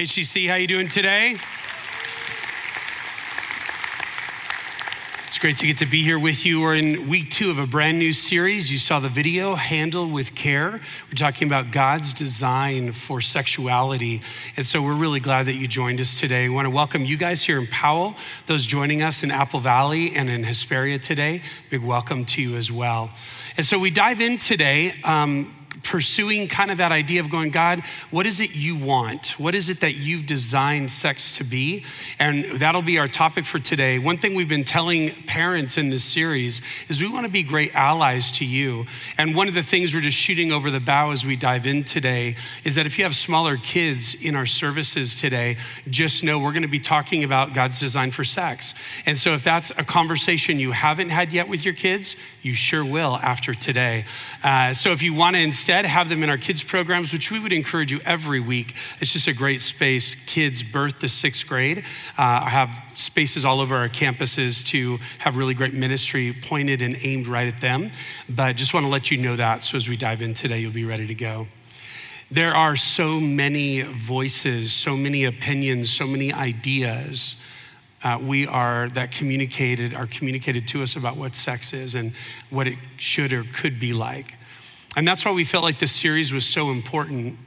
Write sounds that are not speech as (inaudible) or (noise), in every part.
HCC, how you doing today? It's great to get to be here with you. We're in week two of a brand new series. You saw the video, Handle with Care. We're talking about God's design for sexuality. And so we're really glad that you joined us today. We want to welcome you guys here in Powell, those joining us in Apple Valley and in Hesperia today. Big welcome to you as well. And so we dive in today. Um, pursuing kind of that idea of going, God, what is it you want? What is it that you've designed sex to be? And that'll be our topic for today. One thing we've been telling parents in this series is we want to be great allies to you. And one of the things we're just shooting over the bow as we dive in today is that if you have smaller kids in our services today, just know we're going to be talking about God's design for sex. And so if that's a conversation you haven't had yet with your kids, you sure will after today. Uh, so if you want to instead have them in our kids programs, which we would encourage you every week. It's just a great space. Kids birth to sixth grade uh, have spaces all over our campuses to have really great ministry pointed and aimed right at them. But just want to let you know that. So as we dive in today, you'll be ready to go. There are so many voices, so many opinions, so many ideas. Uh, we are that communicated are communicated to us about what sex is and what it should or could be like. And that's why we felt like this series was so important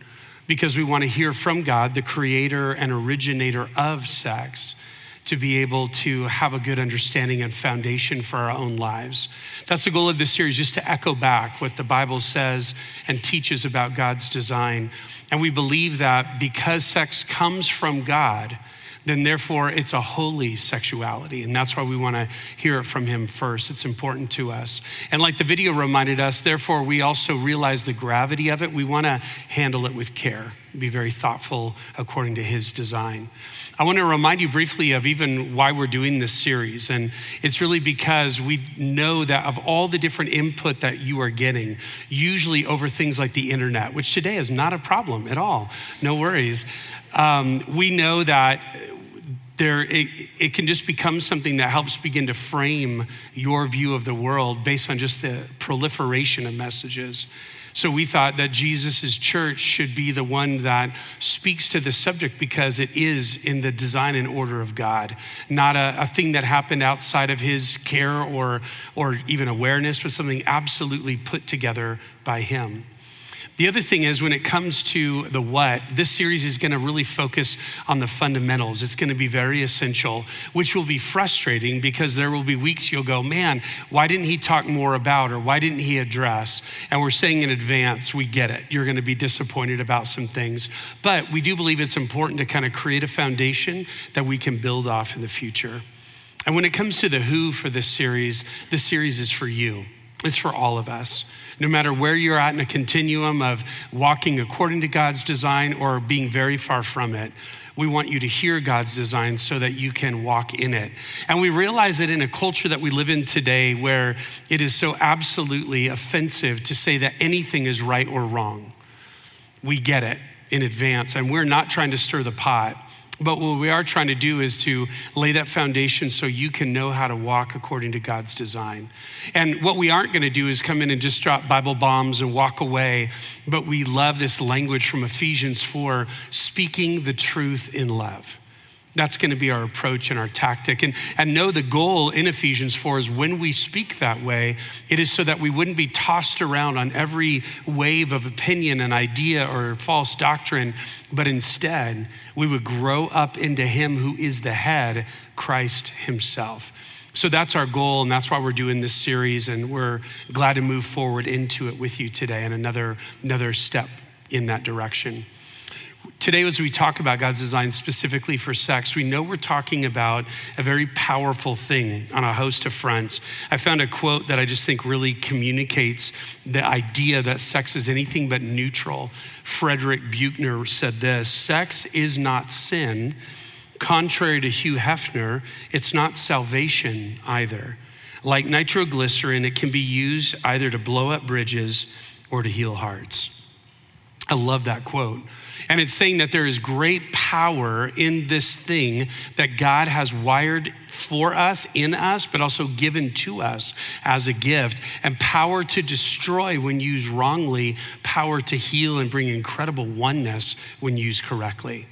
because we want to hear from God, the creator and originator of sex, to be able to have a good understanding and foundation for our own lives. That's the goal of this series, just to echo back what the Bible says and teaches about God's design. And we believe that because sex comes from God, then therefore it's a holy sexuality. And that's why we want to hear it from him first. It's important to us. And like the video reminded us, therefore we also realize the gravity of it. We want to handle it with care, be very thoughtful according to his design. I want to remind you briefly of even why we're doing this series. And it's really because we know that of all the different input that you are getting, usually over things like the internet, which today is not a problem at all, no worries. Um, we know that there it, it, can just become something that helps begin to frame your view of the world based on just the proliferation of messages so we thought that jesus' church should be the one that speaks to the subject because it is in the design and order of god not a, a thing that happened outside of his care or, or even awareness but something absolutely put together by him the other thing is, when it comes to the what, this series is going to really focus on the fundamentals. It's going to be very essential, which will be frustrating because there will be weeks you'll go, man, why didn't he talk more about or why didn't he address? And we're saying in advance, we get it. You're going to be disappointed about some things. But we do believe it's important to kind of create a foundation that we can build off in the future. And when it comes to the who for this series, this series is for you, it's for all of us no matter where you're at in a continuum of walking according to God's design or being very far from it. We want you to hear God's design so that you can walk in it. And we realize that in a culture that we live in today where it is so absolutely offensive to say that anything is right or wrong, we get it in advance. And we're not trying to stir the pot. But what we are trying to do is to lay that foundation so you can know how to walk according to God's design. And what we aren't going to do is come in and just drop Bible bombs and walk away. But we love this language from Ephesians 4 speaking the truth in love. That's going to be our approach and our tactic. And, and know the goal in Ephesians 4 is when we speak that way, it is so that we wouldn't be tossed around on every wave of opinion and idea or false doctrine, but instead we would grow up into Him who is the head, Christ Himself. So that's our goal, and that's why we're doing this series, and we're glad to move forward into it with you today and another, another step in that direction. Today, as we talk about God's design specifically for sex, we know we're talking about a very powerful thing on a host of fronts. I found a quote that I just think really communicates the idea that sex is anything but neutral. Frederick Buechner said this Sex is not sin. Contrary to Hugh Hefner, it's not salvation either. Like nitroglycerin, it can be used either to blow up bridges or to heal hearts. I love that quote. And it's saying that there is great power in this thing that God has wired for us, in us, but also given to us as a gift. And power to destroy when used wrongly, power to heal and bring incredible oneness when used correctly.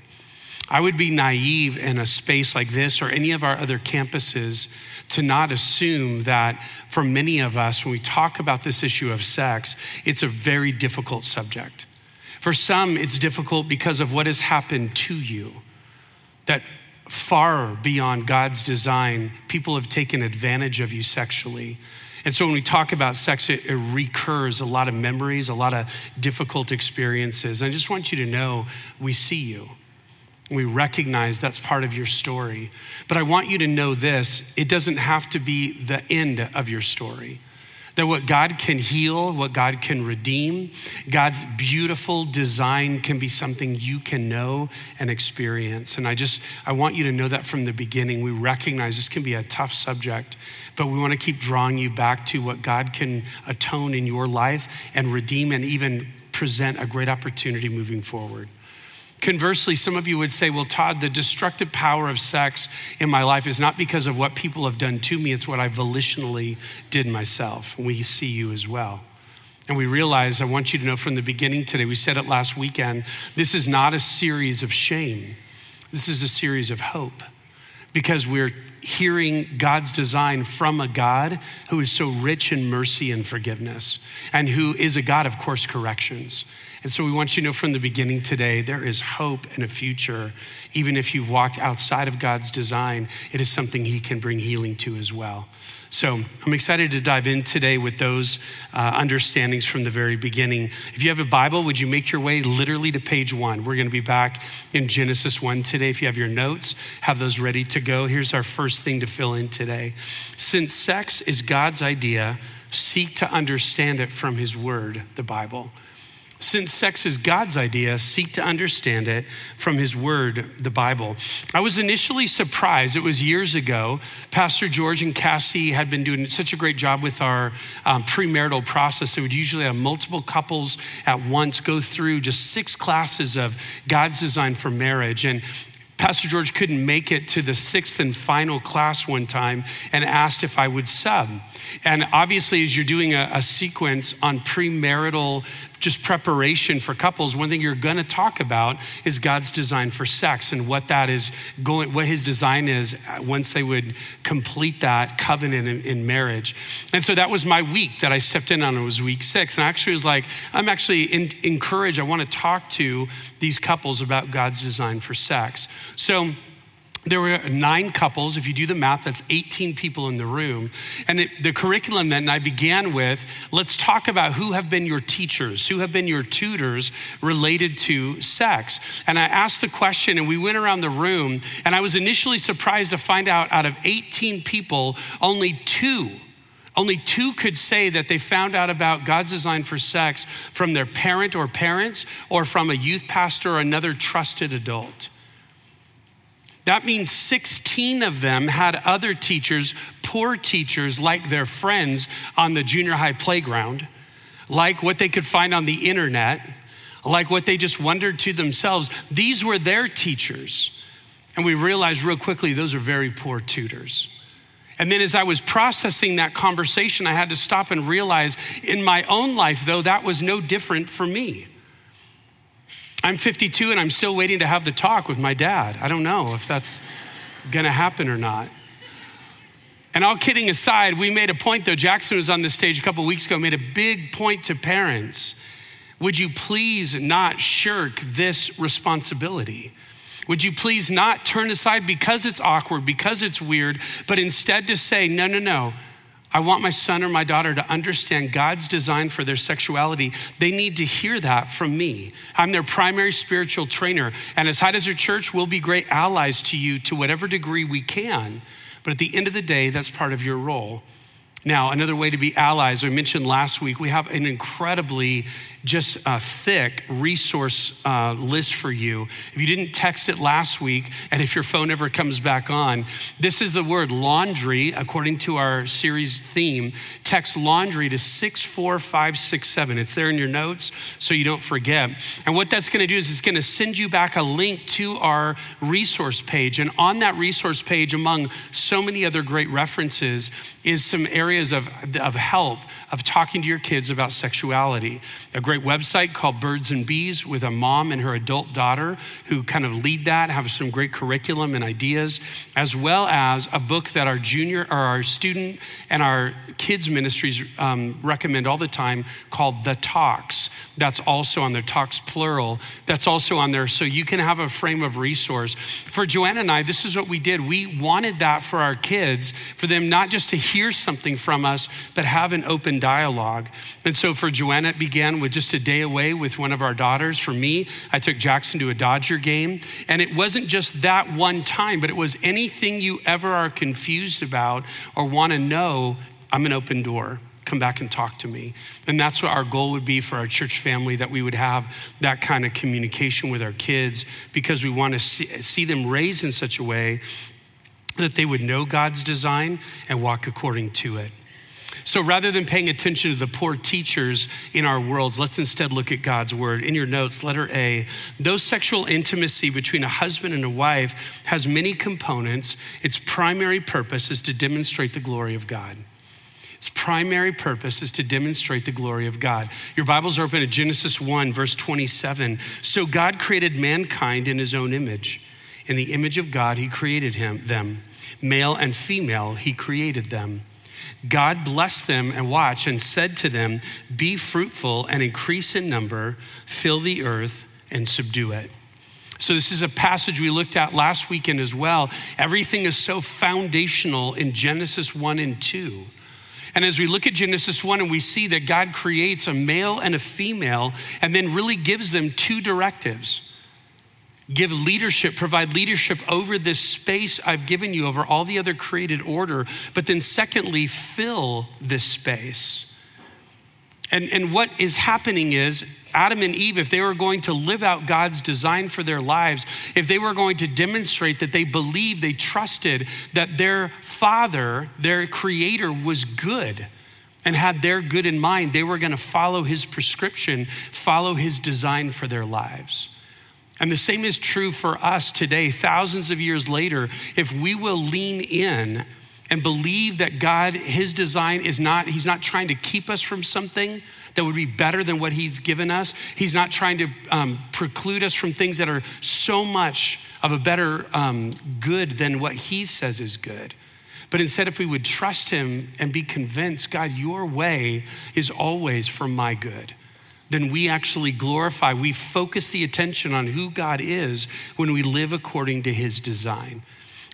I would be naive in a space like this or any of our other campuses to not assume that for many of us, when we talk about this issue of sex, it's a very difficult subject. For some, it's difficult because of what has happened to you, that far beyond God's design, people have taken advantage of you sexually. And so when we talk about sex, it, it, recurs a lot of memories, a lot of difficult experiences. I just want you to know we see you. We recognize that's part of your story. But I want you to know this it doesn't have to be the end of your story. That what God can heal, what God can redeem, God's beautiful design can be something you can know and experience. And I just, I want you to know that from the beginning. We recognize this can be a tough subject, but we want to keep drawing you back to what God can atone in your life and redeem and even present a great opportunity moving forward. Conversely, some of you would say, well, Todd, the destructive power of sex in my life is not because of what people have done to me, it's what I volitionally did myself. And We see you as well. And we realize, I want you to know from the beginning today, we said it last weekend, this is not a series of shame, this is a series of hope because we're hearing God's design from a God who is so rich in mercy and forgiveness and who is a God of course corrections. And so we want you to know from the beginning today there is hope and a future. Even if you've walked outside of God's design, it is something He can bring healing to as well. So I'm excited to dive in today with those uh, understandings from the very beginning. If you have a Bible, would you make your way literally to page one? We're going to be back in Genesis 1 today. If you have your notes, have those ready to go. Here's our first thing to fill in today. Since sex is God's idea, seek to understand it from His Word, the Bible. Since sex is God's idea, seek to understand it from His Word, the Bible. I was initially surprised. It was years ago. Pastor George and Cassie had been doing such a great job with our um, premarital process. They would usually have multiple couples at once go through just six classes of God's design for marriage. And Pastor George couldn't make it to the sixth and final class one time and asked if I would sub. And obviously, as you're doing a, a sequence on premarital just preparation for couples, one thing you're going to talk about is God's design for sex and what that is going, what His design is once they would complete that covenant in, in marriage. And so that was my week that I stepped in on. It was week six, and I actually was like, I'm actually in, encouraged. I want to talk to these couples about God's design for sex. So there were nine couples. If you do the math, that's 18 people in the room. And it, the curriculum that I began with let's talk about who have been your teachers, who have been your tutors related to sex. And I asked the question, and we went around the room, and I was initially surprised to find out out of 18 people, only two. Only two could say that they found out about God's design for sex from their parent or parents or from a youth pastor or another trusted adult. That means 16 of them had other teachers, poor teachers like their friends on the junior high playground, like what they could find on the internet, like what they just wondered to themselves. These were their teachers. And we realized real quickly those are very poor tutors. And then as I was processing that conversation, I had to stop and realize in my own life, though, that was no different for me. I'm 52 and I'm still waiting to have the talk with my dad. I don't know if that's gonna happen or not. And all kidding aside, we made a point though. Jackson was on the stage a couple weeks ago, made a big point to parents. Would you please not shirk this responsibility? Would you please not turn aside because it's awkward, because it's weird, but instead to say, no, no, no, I want my son or my daughter to understand God's design for their sexuality. They need to hear that from me. I'm their primary spiritual trainer. And as High Desert Church, we'll be great allies to you to whatever degree we can. But at the end of the day, that's part of your role. Now, another way to be allies, I mentioned last week, we have an incredibly just a thick resource uh, list for you. If you didn't text it last week, and if your phone ever comes back on, this is the word laundry, according to our series theme. Text laundry to 64567. It's there in your notes so you don't forget. And what that's going to do is it's going to send you back a link to our resource page. And on that resource page, among so many other great references, is some areas of, of help of talking to your kids about sexuality. A great website called Birds and Bees with a mom and her adult daughter who kind of lead that, have some great curriculum and ideas, as well as a book that our junior or our student and our kids ministries um, recommend all the time called The Talks. That's also on there, Talks plural. That's also on there, so you can have a frame of resource. For Joanna and I, this is what we did. We wanted that for our kids, for them not just to hear something from us, but have an open dialogue. And so for Joanna, it began with just a day away with one of our daughters. For me, I took Jackson to a Dodger game. And it wasn't just that one time, but it was anything you ever are confused about or want to know, I'm an open door. Come back and talk to me. And that's what our goal would be for our church family that we would have that kind of communication with our kids because we want to see, see them raised in such a way that they would know God's design and walk according to it. So rather than paying attention to the poor teachers in our worlds, let's instead look at God's word. In your notes, letter A, though sexual intimacy between a husband and a wife has many components, its primary purpose is to demonstrate the glory of God. Its primary purpose is to demonstrate the glory of God. Your Bibles are open to Genesis 1, verse 27. So God created mankind in his own image. In the image of God, he created him, them. Male and female, he created them. God blessed them and watch and said to them, Be fruitful and increase in number, fill the earth and subdue it. So, this is a passage we looked at last weekend as well. Everything is so foundational in Genesis 1 and 2. And as we look at Genesis 1 and we see that God creates a male and a female and then really gives them two directives give leadership, provide leadership over this space I've given you, over all the other created order. But then, secondly, fill this space. And, and what is happening is Adam and Eve, if they were going to live out God's design for their lives, if they were going to demonstrate that they believed, they trusted that their father, their creator, was good and had their good in mind, they were going to follow his prescription, follow his design for their lives. And the same is true for us today, thousands of years later. If we will lean in and believe that God, His design is not, He's not trying to keep us from something that would be better than what He's given us. He's not trying to um, preclude us from things that are so much of a better um, good than what He says is good. But instead, if we would trust Him and be convinced, God, your way is always for my good then we actually glorify, we focus the attention on who God is when we live according to his design.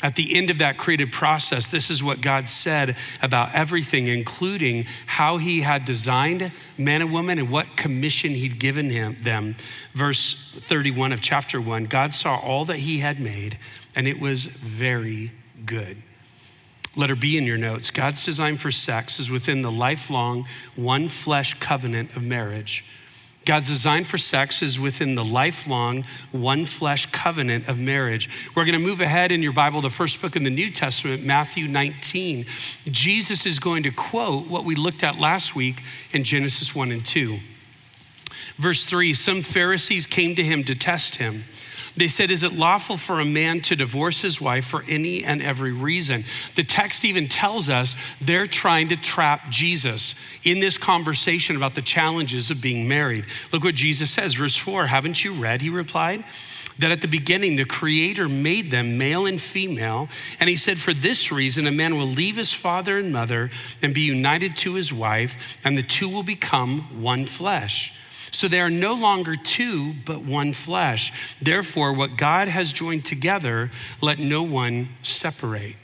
At the end of that creative process, this is what God said about everything, including how He had designed man and woman and what commission He'd given him, them. Verse 31 of chapter 1 God saw all that He had made, and it was very good. Letter B in your notes God's design for sex is within the lifelong one flesh covenant of marriage God's design for sex is within the lifelong one flesh covenant of marriage. We're going to move ahead in your Bible, the first book in the New Testament, Matthew 19. Jesus is going to quote what we looked at last week in Genesis 1 and 2. Verse 3 Some Pharisees came to him to test him. They said, Is it lawful for a man to divorce his wife for any and every reason? The text even tells us they're trying to trap Jesus in this conversation about the challenges of being married. Look what Jesus says, verse 4 Haven't you read? He replied that at the beginning the Creator made them male and female. And he said, For this reason, a man will leave his father and mother and be united to his wife, and the two will become one flesh. So they are no longer two, but one flesh. Therefore, what God has joined together, let no one separate.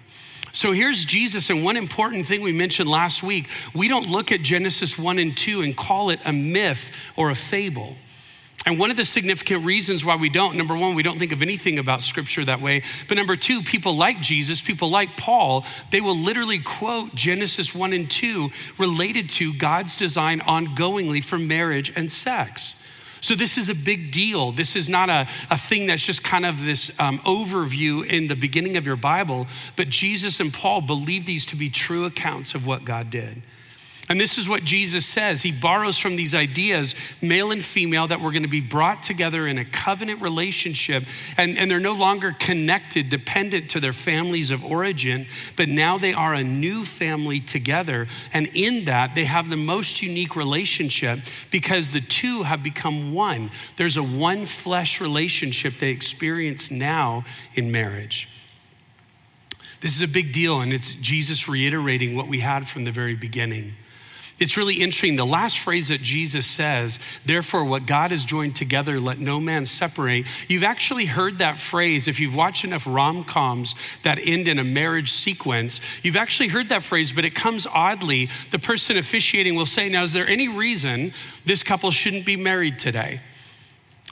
So here's Jesus, and one important thing we mentioned last week we don't look at Genesis 1 and 2 and call it a myth or a fable. And one of the significant reasons why we don't, number one, we don't think of anything about scripture that way. But number two, people like Jesus, people like Paul, they will literally quote Genesis 1 and 2 related to God's design ongoingly for marriage and sex. So, this is a big deal. This is not a, a thing that's just kind of this um, overview in the beginning of your Bible, but Jesus and Paul believe these to be true accounts of what God did. And this is what Jesus says. He borrows from these ideas, male and female, that we're going to be brought together in a covenant relationship. And, and they're no longer connected, dependent to their families of origin, but now they are a new family together. And in that, they have the most unique relationship because the two have become one. There's a one flesh relationship they experience now in marriage. This is a big deal, and it's Jesus reiterating what we had from the very beginning. It's really interesting. The last phrase that Jesus says, therefore, what God has joined together, let no man separate. You've actually heard that phrase. If you've watched enough rom coms that end in a marriage sequence, you've actually heard that phrase, but it comes oddly. The person officiating will say, Now, is there any reason this couple shouldn't be married today?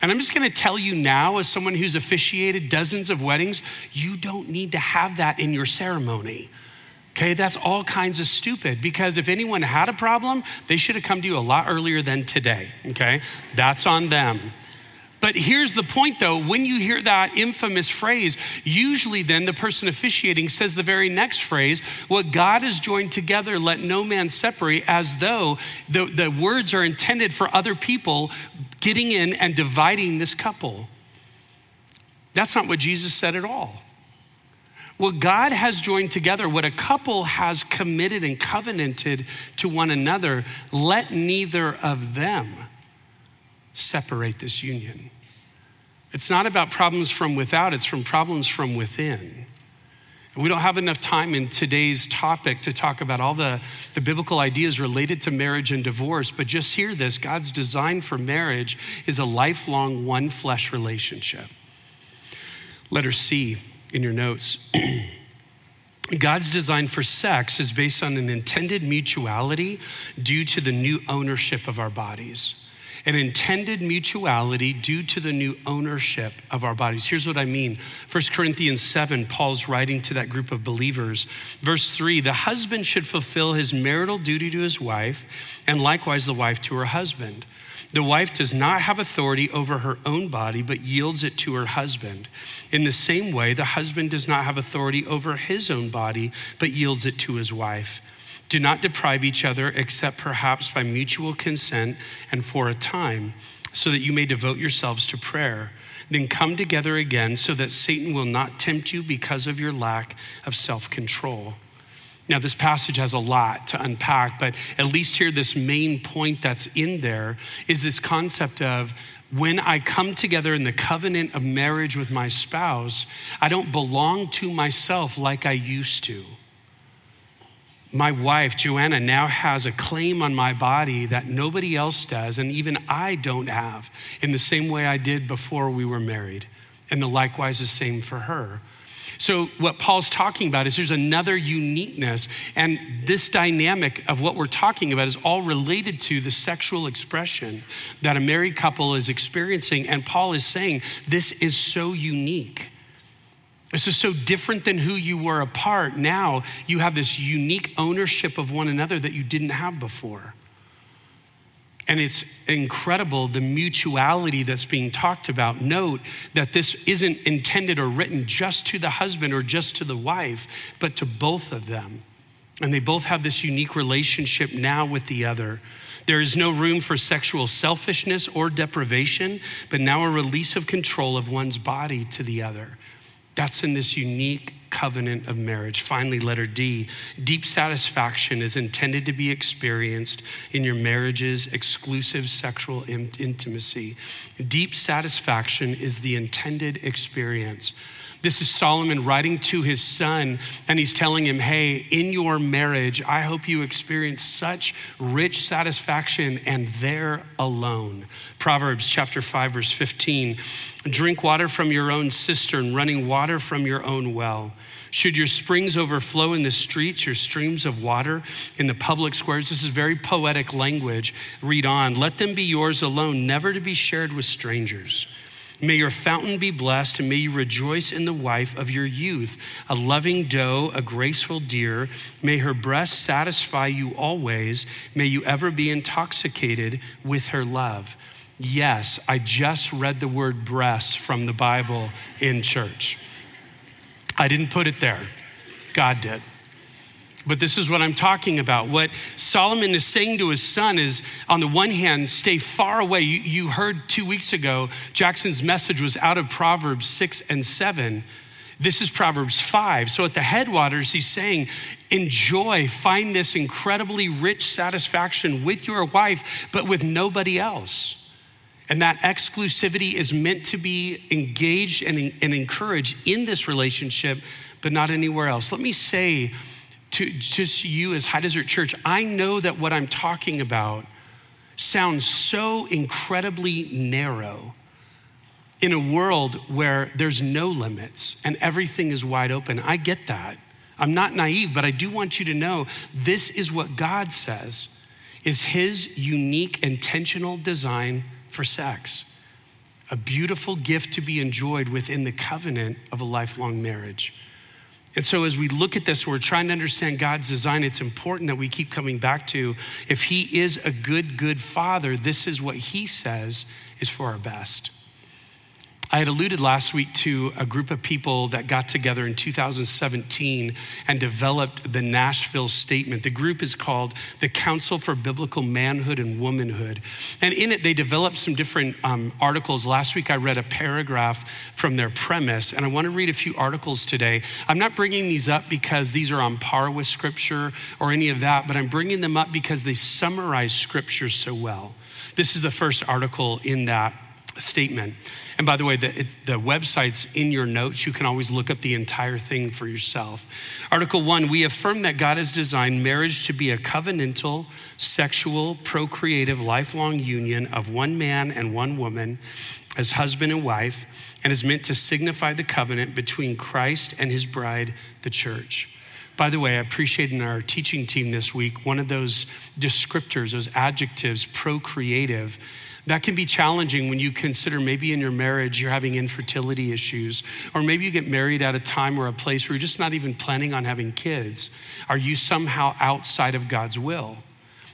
And I'm just gonna tell you now, as someone who's officiated dozens of weddings, you don't need to have that in your ceremony. Okay, that's all kinds of stupid because if anyone had a problem, they should have come to you a lot earlier than today. Okay, that's on them. But here's the point though when you hear that infamous phrase, usually then the person officiating says the very next phrase, What God has joined together, let no man separate, as though the, the words are intended for other people getting in and dividing this couple. That's not what Jesus said at all. What God has joined together, what a couple has committed and covenanted to one another, let neither of them separate this union. It's not about problems from without, it's from problems from within. We don't have enough time in today's topic to talk about all the, the biblical ideas related to marriage and divorce, but just hear this God's design for marriage is a lifelong one flesh relationship. Letter C in your notes. (clears throat) God's design for sex is based on an intended mutuality due to the new ownership of our bodies. An intended mutuality due to the new ownership of our bodies. Here's what I mean. 1 Corinthians 7, Paul's writing to that group of believers. Verse 3 The husband should fulfill his marital duty to his wife, and likewise the wife to her husband. The wife does not have authority over her own body, but yields it to her husband. In the same way, the husband does not have authority over his own body, but yields it to his wife. Do not deprive each other, except perhaps by mutual consent and for a time, so that you may devote yourselves to prayer. Then come together again, so that Satan will not tempt you because of your lack of self control. Now, this passage has a lot to unpack, but at least here, this main point that's in there is this concept of when I come together in the covenant of marriage with my spouse, I don't belong to myself like I used to. My wife, Joanna, now has a claim on my body that nobody else does, and even I don't have in the same way I did before we were married. And the likewise is same for her. So, what Paul's talking about is there's another uniqueness, and this dynamic of what we're talking about is all related to the sexual expression that a married couple is experiencing. And Paul is saying this is so unique. This is so different than who you were apart. Now you have this unique ownership of one another that you didn't have before. And it's incredible the mutuality that's being talked about. Note that this isn't intended or written just to the husband or just to the wife, but to both of them. And they both have this unique relationship now with the other. There is no room for sexual selfishness or deprivation, but now a release of control of one's body to the other. That's in this unique covenant of marriage. Finally, letter D deep satisfaction is intended to be experienced in your marriage's exclusive sexual intimacy. Deep satisfaction is the intended experience. This is Solomon writing to his son, and he's telling him, Hey, in your marriage, I hope you experience such rich satisfaction and there alone. Proverbs chapter 5, verse 15 Drink water from your own cistern, running water from your own well. Should your springs overflow in the streets, your streams of water in the public squares? This is very poetic language. Read on. Let them be yours alone, never to be shared with strangers. May your fountain be blessed, and may you rejoice in the wife of your youth, a loving doe, a graceful deer. May her breast satisfy you always. May you ever be intoxicated with her love. Yes, I just read the word breast from the Bible in church. I didn't put it there, God did. But this is what I'm talking about. What Solomon is saying to his son is, on the one hand, stay far away. You, you, heard two weeks ago, Jackson's message was out of Proverbs 6 and 7. This is Proverbs 5. So at the headwaters, he's saying, enjoy, find this incredibly rich satisfaction with your wife, but with nobody else. And that exclusivity is meant to be engaged and, and encouraged in this relationship, but not anywhere else. Let me say, to just you as High Desert Church, I know that what I'm talking about sounds so incredibly narrow in a world where there's no limits and everything is wide open. I get that. I'm not naive, but I do want you to know this is what God says is his unique intentional design for sex. A beautiful gift to be enjoyed within the covenant of a lifelong marriage. And so, as we look at this, we're trying to understand God's design. It's important that we keep coming back to if He is a good, good Father, this is what He says is for our best. I had alluded last week to a group of people that got together in 2017 and developed the Nashville Statement. The group is called the Council for Biblical Manhood and Womanhood. And in it, they developed some different um, articles. Last week, I read a paragraph from their premise, and I want to read a few articles today. I'm not bringing these up because these are on par with Scripture or any of that, but I'm bringing them up because they summarize Scripture so well. This is the first article in that statement. And by the way, the, it, the website's in your notes. You can always look up the entire thing for yourself. Article one we affirm that God has designed marriage to be a covenantal, sexual, procreative, lifelong union of one man and one woman as husband and wife, and is meant to signify the covenant between Christ and his bride, the church. By the way, I appreciate in our teaching team this week one of those descriptors, those adjectives, procreative that can be challenging when you consider maybe in your marriage you're having infertility issues, or maybe you get married at a time or a place where you're just not even planning on having kids. Are you somehow outside of God's will?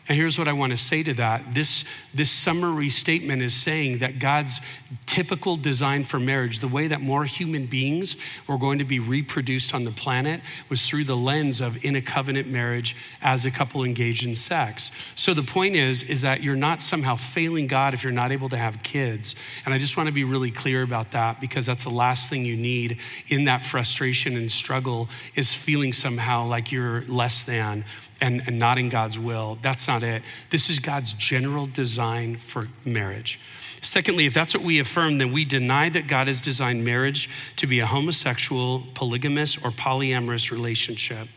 And here's what I want to say to that. This, this summary statement is saying that God's typical design for marriage, the way that more human beings were going to be reproduced on the planet, was through the lens of in a covenant marriage as a couple engaged in sex. So the point is, is that you're not somehow failing God if you're not able to have kids. And I just want to be really clear about that because that's the last thing you need in that frustration and struggle is feeling somehow like you're less than and, and not in God's will. That's not it. This is God's general design for marriage. Secondly, if that's what we affirm, then we deny that God has designed marriage to be a homosexual, polygamous, or polyamorous relationship.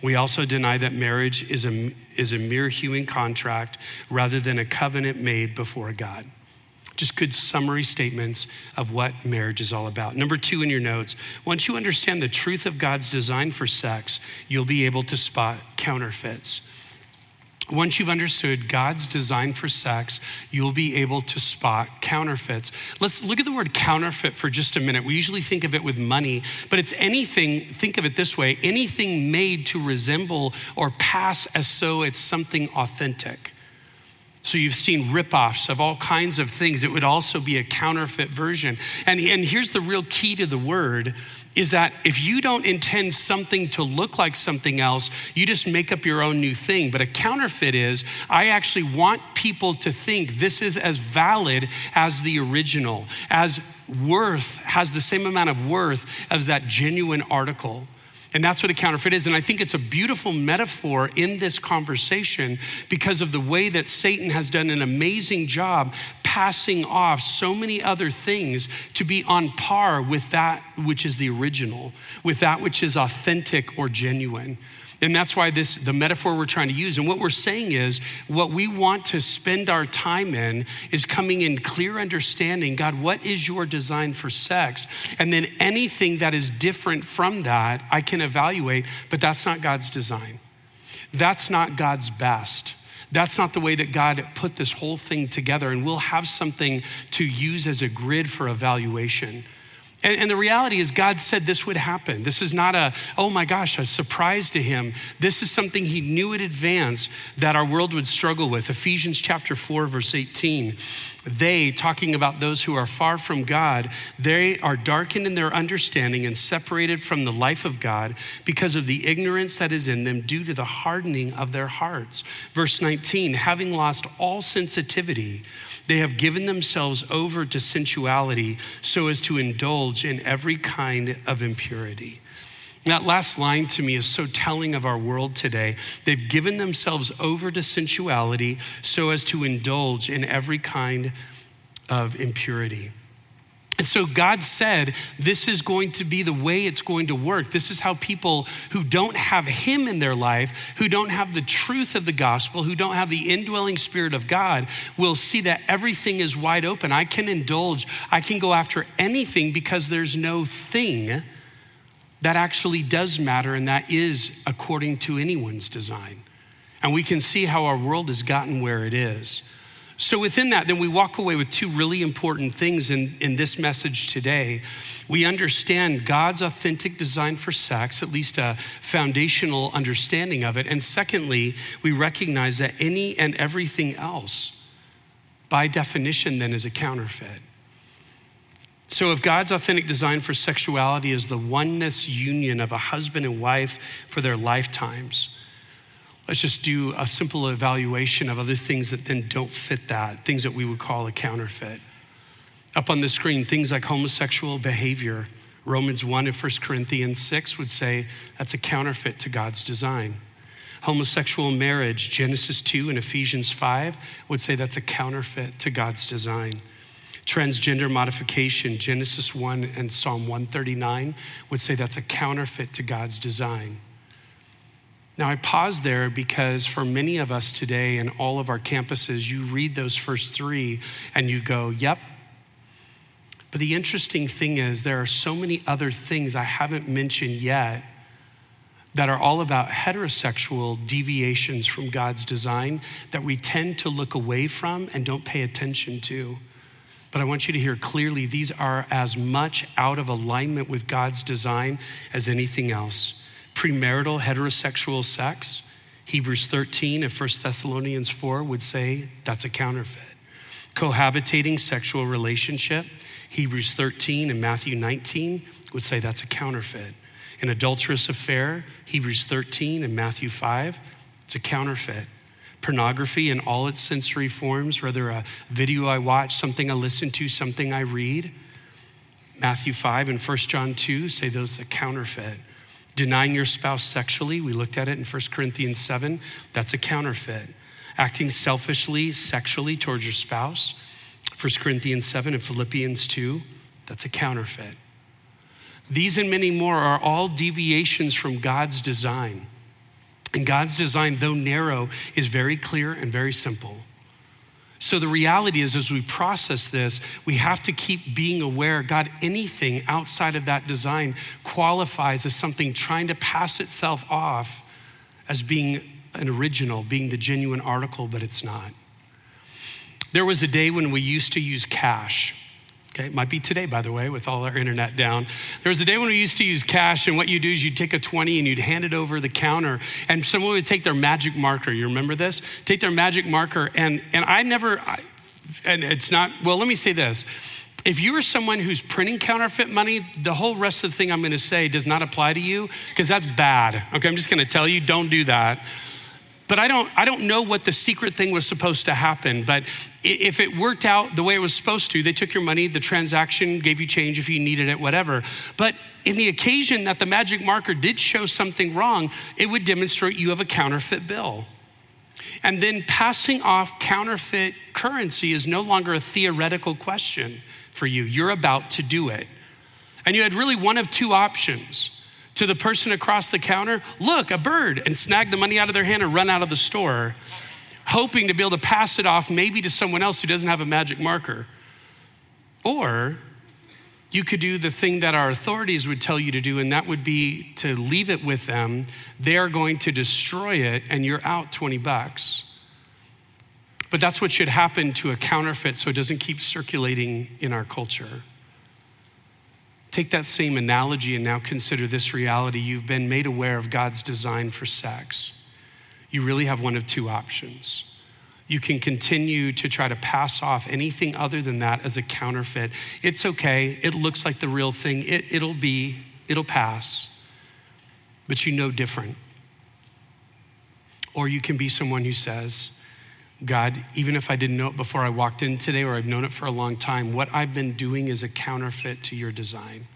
We also deny that marriage is a, is a mere human contract rather than a covenant made before God. Just good summary statements of what marriage is all about. Number two in your notes, once you understand the truth of God's design for sex, you'll be able to spot counterfeits. Once you've understood God's design for sex, you'll be able to spot counterfeits. Let's look at the word counterfeit for just a minute. We usually think of it with money, but it's anything, think of it this way anything made to resemble or pass as so it's something authentic. So you've seen ripoffs of all kinds of things. It would also be a counterfeit version. And, and here's the real key to the word is that if you don't intend something to look like something else, you just make up your own new thing. But a counterfeit is, I actually want people to think this is as valid as the original, as worth, has the same amount of worth as that genuine article. And that's what a counterfeit is. And I think it's a beautiful metaphor in this conversation because of the way that Satan has done an amazing job passing off so many other things to be on par with that which is the original, with that which is authentic or genuine. And that's why this, the metaphor we're trying to use. And what we're saying is, what we want to spend our time in is coming in clear understanding God, what is your design for sex? And then anything that is different from that, I can evaluate, but that's not God's design. That's not God's best. That's not the way that God put this whole thing together. And we'll have something to use as a grid for evaluation. And, and, the reality is, God said this would happen. This is not a, oh my gosh, a surprise to him. This is something he knew in advance that our world would struggle with. Ephesians chapter 4, verse 18. They, talking about those who are far from God, they are darkened in their understanding and separated from the life of God because of the ignorance that is in them due to the hardening of their hearts. Verse 19, having lost all sensitivity, they have given themselves over to sensuality so as to indulge in every kind of impurity. That last line to me is so telling of our world today. They've given themselves over to sensuality so as to indulge in every kind of impurity. And so God said, This is going to be the way it's going to work. This is how people who don't have Him in their life, who don't have the truth of the gospel, who don't have the indwelling Spirit of God, will see that everything is wide open. I can indulge, I can go after anything because there's no thing that actually does matter, and that is according to anyone's design. And we can see how our world has gotten where it is. So, within that, then we walk away with two really important things in, in this message today. We understand God's authentic design for sex, at least a foundational understanding of it. And secondly, we recognize that any and everything else, by definition, then is a counterfeit. So, if God's authentic design for sexuality is the oneness union of a husband and wife for their lifetimes, Let's just do a simple evaluation of other things that then don't fit that, things that we would call a counterfeit. Up on the screen, things like homosexual behavior. Romans 1 and 1 Corinthians 6 would say that's a counterfeit to God's design. Homosexual marriage, Genesis 2 and Ephesians 5 would say that's a counterfeit to God's design. Transgender modification, Genesis 1 and Psalm 139 would say that's a counterfeit to God's design. Now, I pause there because for many of us today in all of our campuses, you read those first three and you go, yep. But the interesting thing is, there are so many other things I haven't mentioned yet that are all about heterosexual deviations from God's design that we tend to look away from and don't pay attention to. But I want you to hear clearly these are as much out of alignment with God's design as anything else premarital heterosexual sex, Hebrews 13 and 1 Thessalonians 4 would say that's a counterfeit. Cohabitating sexual relationship, Hebrews 13 and Matthew 19 would say that's a counterfeit. An adulterous affair, Hebrews 13 and Matthew 5, it's a counterfeit. Pornography in all its sensory forms, whether a video I watch, something I listen to, something I read, Matthew 5 and 1 John 2 say those are counterfeit. Denying your spouse sexually, we looked at it in 1 Corinthians 7, that's a counterfeit. Acting selfishly sexually towards your spouse, 1 Corinthians 7 and Philippians 2, that's a counterfeit. These and many more are all deviations from God's design. And God's design, though narrow, is very clear and very simple. So the reality is, as we process this, we have to keep being aware God, anything outside of that design qualifies as something trying to pass itself off as being an original, being the genuine article, but it's not. There was a day when we used to use cash. Okay, it might be today, by the way, with all our internet down. There was a day when we used to use cash, and what you do is you'd take a 20 and you'd hand it over the counter, and someone would take their magic marker. You remember this? Take their magic marker, and, and I never, I, and it's not, well, let me say this. If you are someone who's printing counterfeit money, the whole rest of the thing I'm gonna say does not apply to you because that's bad. Okay, I'm just gonna tell you, don't do that. But I don't, I don't know what the secret thing was supposed to happen. But if it worked out the way it was supposed to, they took your money, the transaction gave you change if you needed it, whatever. But in the occasion that the magic marker did show something wrong, it would demonstrate you have a counterfeit bill. And then passing off counterfeit currency is no longer a theoretical question for you. You're about to do it. And you had really one of two options. To the person across the counter, look, a bird, and snag the money out of their hand and run out of the store, hoping to be able to pass it off maybe to someone else who doesn't have a magic marker. Or you could do the thing that our authorities would tell you to do, and that would be to leave it with them. They're going to destroy it, and you're out 20 bucks. But that's what should happen to a counterfeit so it doesn't keep circulating in our culture. Take that same analogy and now consider this reality. You've been made aware of God's design for sex. You really have one of two options you can continue to try to pass off anything other than that as a counterfeit. It's okay. It looks like the real thing. It, it'll be, it'll pass. But you know different. Or you can be someone who says, God, even if I didn't know it before I walked in today or I've known it for a long time, what I've been doing is a counterfeit to your design.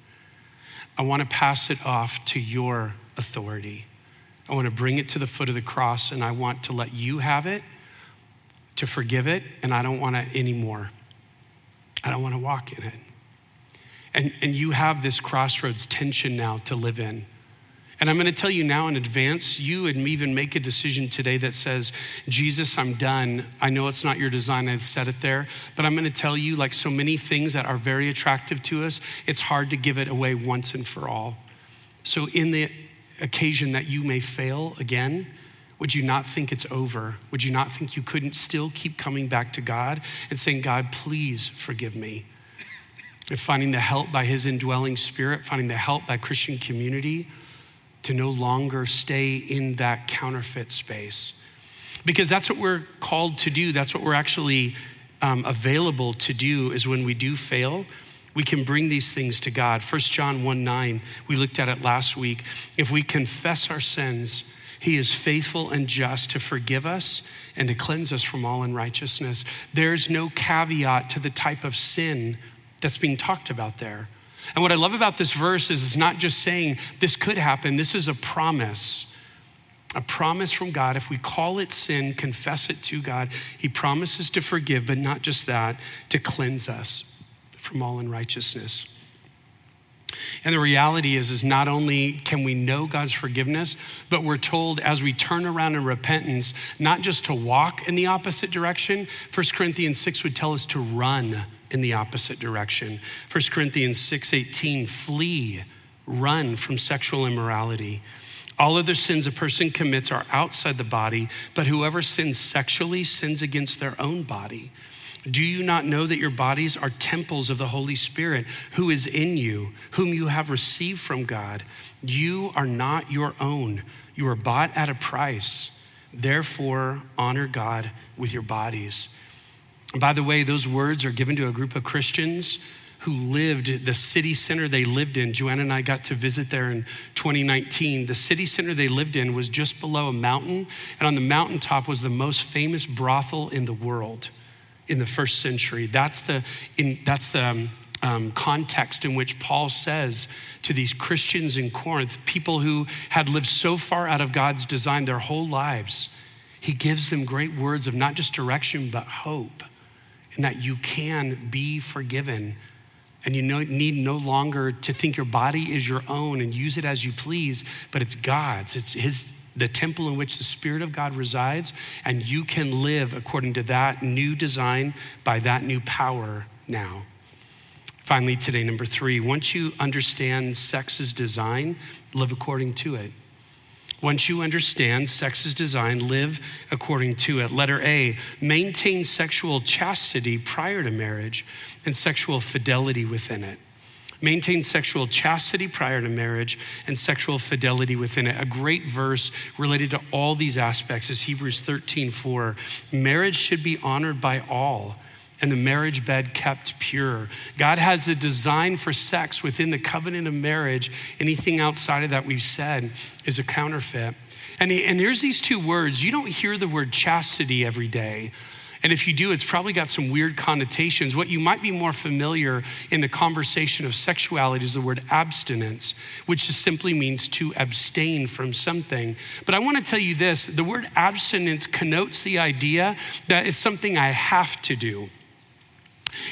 I want to pass it off to your authority. I want to bring it to the foot of the cross and I want to let you have it to forgive it, and I don't want it anymore. I don't want to walk in it. And, and you have this crossroads tension now to live in. And I'm going to tell you now in advance, you and me even make a decision today that says, Jesus, I'm done. I know it's not your design, I said it there, but I'm going to tell you, like so many things that are very attractive to us, it's hard to give it away once and for all. So, in the occasion that you may fail again, would you not think it's over? Would you not think you couldn't still keep coming back to God and saying, God, please forgive me? And finding the help by His indwelling spirit, finding the help by Christian community to no longer stay in that counterfeit space. Because that's what we're called to do. That's what we're actually um, available to do is when we do fail, we can bring these things to God. 1 John 1 9, we looked at it last week. If we confess our sins, he is faithful and just to forgive us and to cleanse us from all unrighteousness. There's no caveat to the type of sin that's being talked about there. And what I love about this verse is it's not just saying this could happen, this is a promise. A promise from God. If we call it sin, confess it to God, He promises to forgive, but not just that, to cleanse us from all unrighteousness. And the reality is, is not only can we know God's forgiveness, but we're told as we turn around in repentance, not just to walk in the opposite direction. 1 Corinthians 6 would tell us to run in the opposite direction. 1 Corinthians 6:18, flee, run from sexual immorality. All other sins a person commits are outside the body, but whoever sins sexually sins against their own body. Do you not know that your bodies are temples of the Holy Spirit who is in you, whom you have received from God? You are not your own. You are bought at a price. Therefore, honor God with your bodies. by the way, those words are given to a group of Christians who lived the city center they lived in. Joanna and I got to visit there in 2019. The city center they lived in was just below a mountain, and on the mountaintop was the most famous brothel in the world in the first century. That's the, in, that's the um, um, context in which Paul says to these Christians in Corinth, people who had lived so far out of God's design their whole lives, he gives them great words of not just direction, but hope, and that you can be forgiven. And you need no longer to think your body is your own and use it as you please, but it's God's. It's His the temple in which the Spirit of God resides, and you can live according to that new design by that new power now. Finally, today, number three, once you understand sex's design, live according to it. Once you understand sex's design, live according to it. Letter A, maintain sexual chastity prior to marriage and sexual fidelity within it. Maintain sexual chastity prior to marriage and sexual fidelity within it. A great verse related to all these aspects is Hebrews 13 4. Marriage should be honored by all and the marriage bed kept pure. God has a design for sex within the covenant of marriage. Anything outside of that we've said is a counterfeit. And, he, and here's these two words. You don't hear the word chastity every day. And if you do, it's probably got some weird connotations. What you might be more familiar in the conversation of sexuality is the word abstinence, which just simply means to abstain from something. But I want to tell you this the word abstinence connotes the idea that it's something I have to do.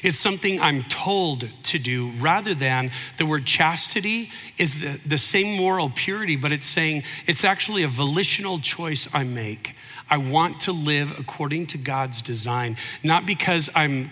It's something I'm told to do rather than the word chastity is the, the same moral purity, but it's saying it's actually a volitional choice I make. I want to live according to God's design, not because I'm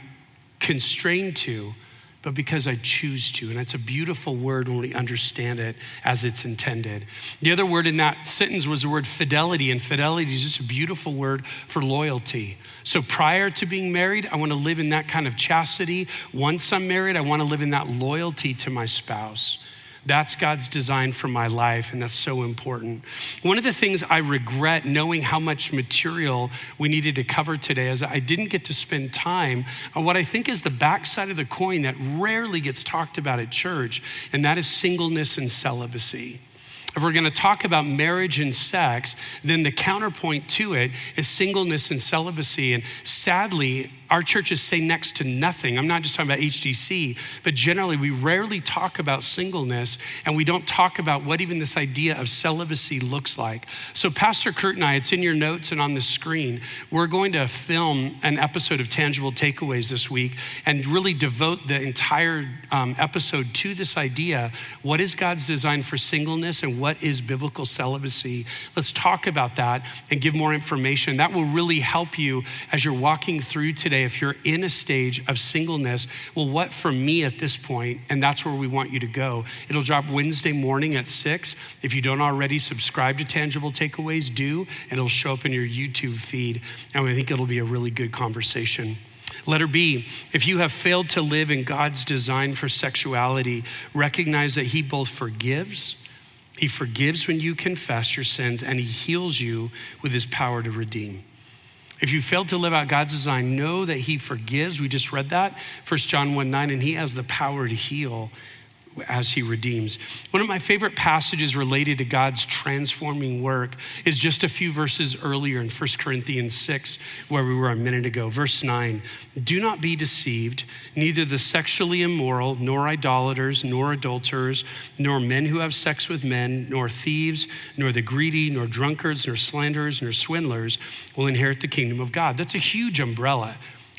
constrained to, but because I choose to. And it's a beautiful word when we understand it as it's intended. The other word in that sentence was the word fidelity, and fidelity is just a beautiful word for loyalty. So prior to being married, I want to live in that kind of chastity. Once I'm married, I want to live in that loyalty to my spouse. That's God's design for my life, and that's so important. One of the things I regret knowing how much material we needed to cover today is I didn't get to spend time on what I think is the backside of the coin that rarely gets talked about at church, and that is singleness and celibacy. If we're going to talk about marriage and sex, then the counterpoint to it is singleness and celibacy. And sadly, our churches say next to nothing. I'm not just talking about HDC, but generally, we rarely talk about singleness and we don't talk about what even this idea of celibacy looks like. So, Pastor Kurt and I, it's in your notes and on the screen, we're going to film an episode of Tangible Takeaways this week and really devote the entire um, episode to this idea what is God's design for singleness and what is biblical celibacy? Let's talk about that and give more information. That will really help you as you're walking through today today, if you're in a stage of singleness, well, what for me at this point, and that's where we want you to go. It'll drop Wednesday morning at six. If you don't already subscribe to Tangible Takeaways, do, and it'll show up in your YouTube feed. And I think it'll be a really good conversation. Letter B, if you have failed to live in God's design for sexuality, recognize that He both forgives, He forgives when you confess your sins, and He heals you with His power to redeem. If you fail to live out God's design, know that He forgives. We just read that, 1 John 1 9, and He has the power to heal as he redeems. One of my favorite passages related to God's transforming work is just a few verses earlier in 1 Corinthians 6, where we were a minute ago. Verse 9 Do not be deceived, neither the sexually immoral, nor idolaters, nor adulterers, nor men who have sex with men, nor thieves, nor the greedy, nor drunkards, nor slanderers, nor swindlers will inherit the kingdom of God. That's a huge umbrella.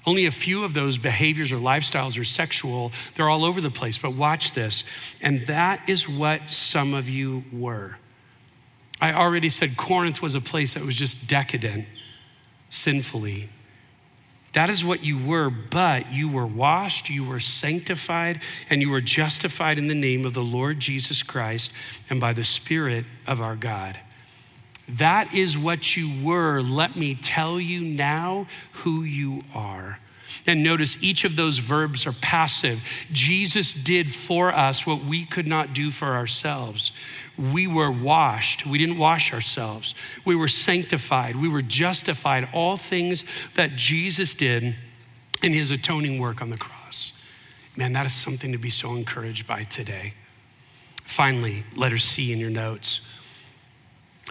Only a few of those behaviors or lifestyles are sexual. They're all over the place. But watch this. And that is what some of you were. I already said Corinth was a place that was just decadent, sinfully. That is what you were, but you were washed, you were sanctified, and you were justified in the name of the Lord Jesus Christ and by the Spirit of our God. That is what you were. Let me tell you now who you are. And notice each of those verbs are passive. Jesus did for us what we could not do for ourselves. We were washed. We didn't wash ourselves. We were sanctified. We were justified. All things that Jesus did in his atoning work on the cross. Man, that is something to be so encouraged by today. Finally, letter C in your notes.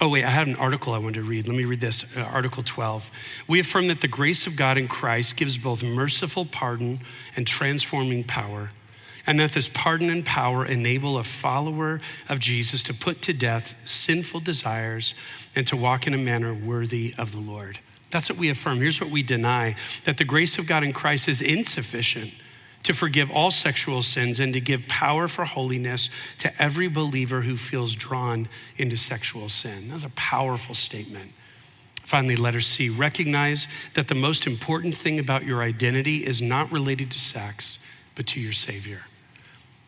Oh, wait, I had an article I wanted to read. Let me read this uh, Article 12. We affirm that the grace of God in Christ gives both merciful pardon and transforming power, and that this pardon and power enable a follower of Jesus to put to death sinful desires and to walk in a manner worthy of the Lord. That's what we affirm. Here's what we deny that the grace of God in Christ is insufficient to forgive all sexual sins and to give power for holiness to every believer who feels drawn into sexual sin. That's a powerful statement. Finally, letter C recognize that the most important thing about your identity is not related to sex, but to your Savior.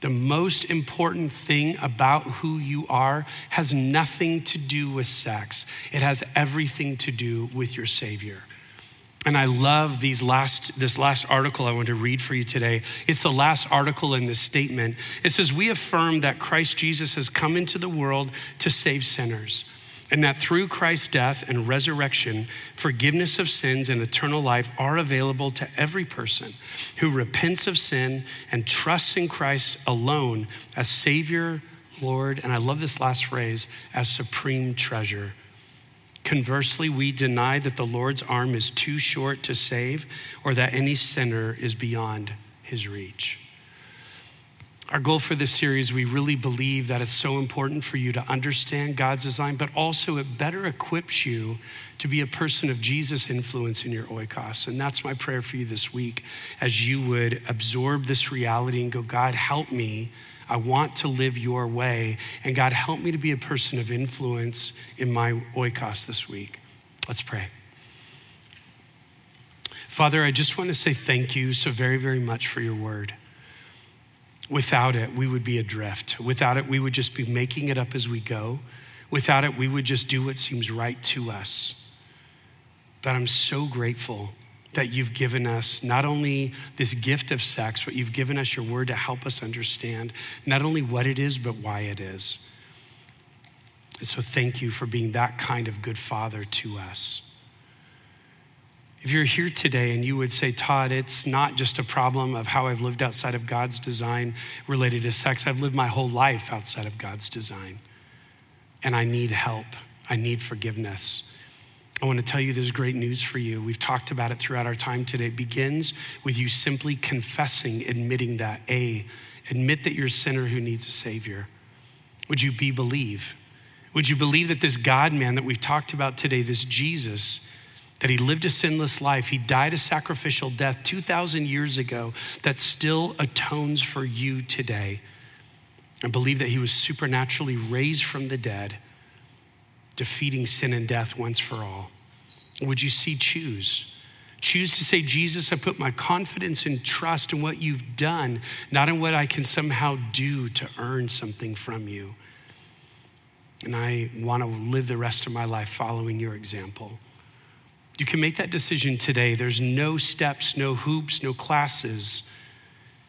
The most important thing about who you are has nothing to do with sex, it has everything to do with your Savior. And I love these last, this last article I want to read for you today. It's the last article in this statement. It says, We affirm that Christ Jesus has come into the world to save sinners, and that through Christ's death and resurrection, forgiveness of sins and eternal life are available to every person who repents of sin and trusts in Christ alone as Savior, Lord, and I love this last phrase, as supreme treasure Conversely, we deny that the Lord's arm is too short to save or that any sinner is beyond his reach. Our goal for this series, we really believe that it's so important for you to understand God's design, but also it better equips you to be a person of Jesus' influence in your oikos. And that's my prayer for you this week as you would absorb this reality and go, God, help me. I want to live your way. And God, help me to be a person of influence in my oikos this week. Let's pray. Father, I just want to say thank you so very, very much for your word. Without it, we would be adrift. Without it, we would just be making it up as we go. Without it, we would just do what seems right to us. But I'm so grateful that you've given us not only this gift of sex, but you've given us your word to help us understand not only what it is, but why it is. And so thank you for being that kind of good father to us. If you're here today and you would say, Todd, it's not just a problem of how I've lived outside of God's design related to sex, I've lived my whole life outside of God's design. And I need help, I need forgiveness. I want to tell you there's great news for you. We've talked about it throughout our time today. It begins with you simply confessing, admitting that. A, admit that you're a sinner who needs a Savior. Would you be believe? Would you believe that this God man that we've talked about today, this Jesus, that he lived a sinless life. He died a sacrificial death 2,000 years ago that still atones for you today. And believe that he was supernaturally raised from the dead, defeating sin and death once for all. Would you see choose? Choose to say, Jesus, I put my confidence and trust in what you've done, not in what I can somehow do to earn something from you. And I want to live the rest of my life following your example. You can make that decision today. There's no steps, no hoops, no classes,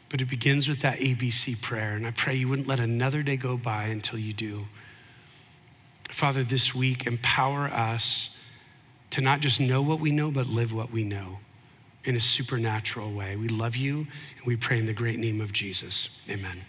but it begins with that ABC prayer. And I pray you wouldn't let another day go by until you do. Father, this week, empower us to not just know what we know, but live what we know in a supernatural way. We love you and we pray in the great name of Jesus. Amen.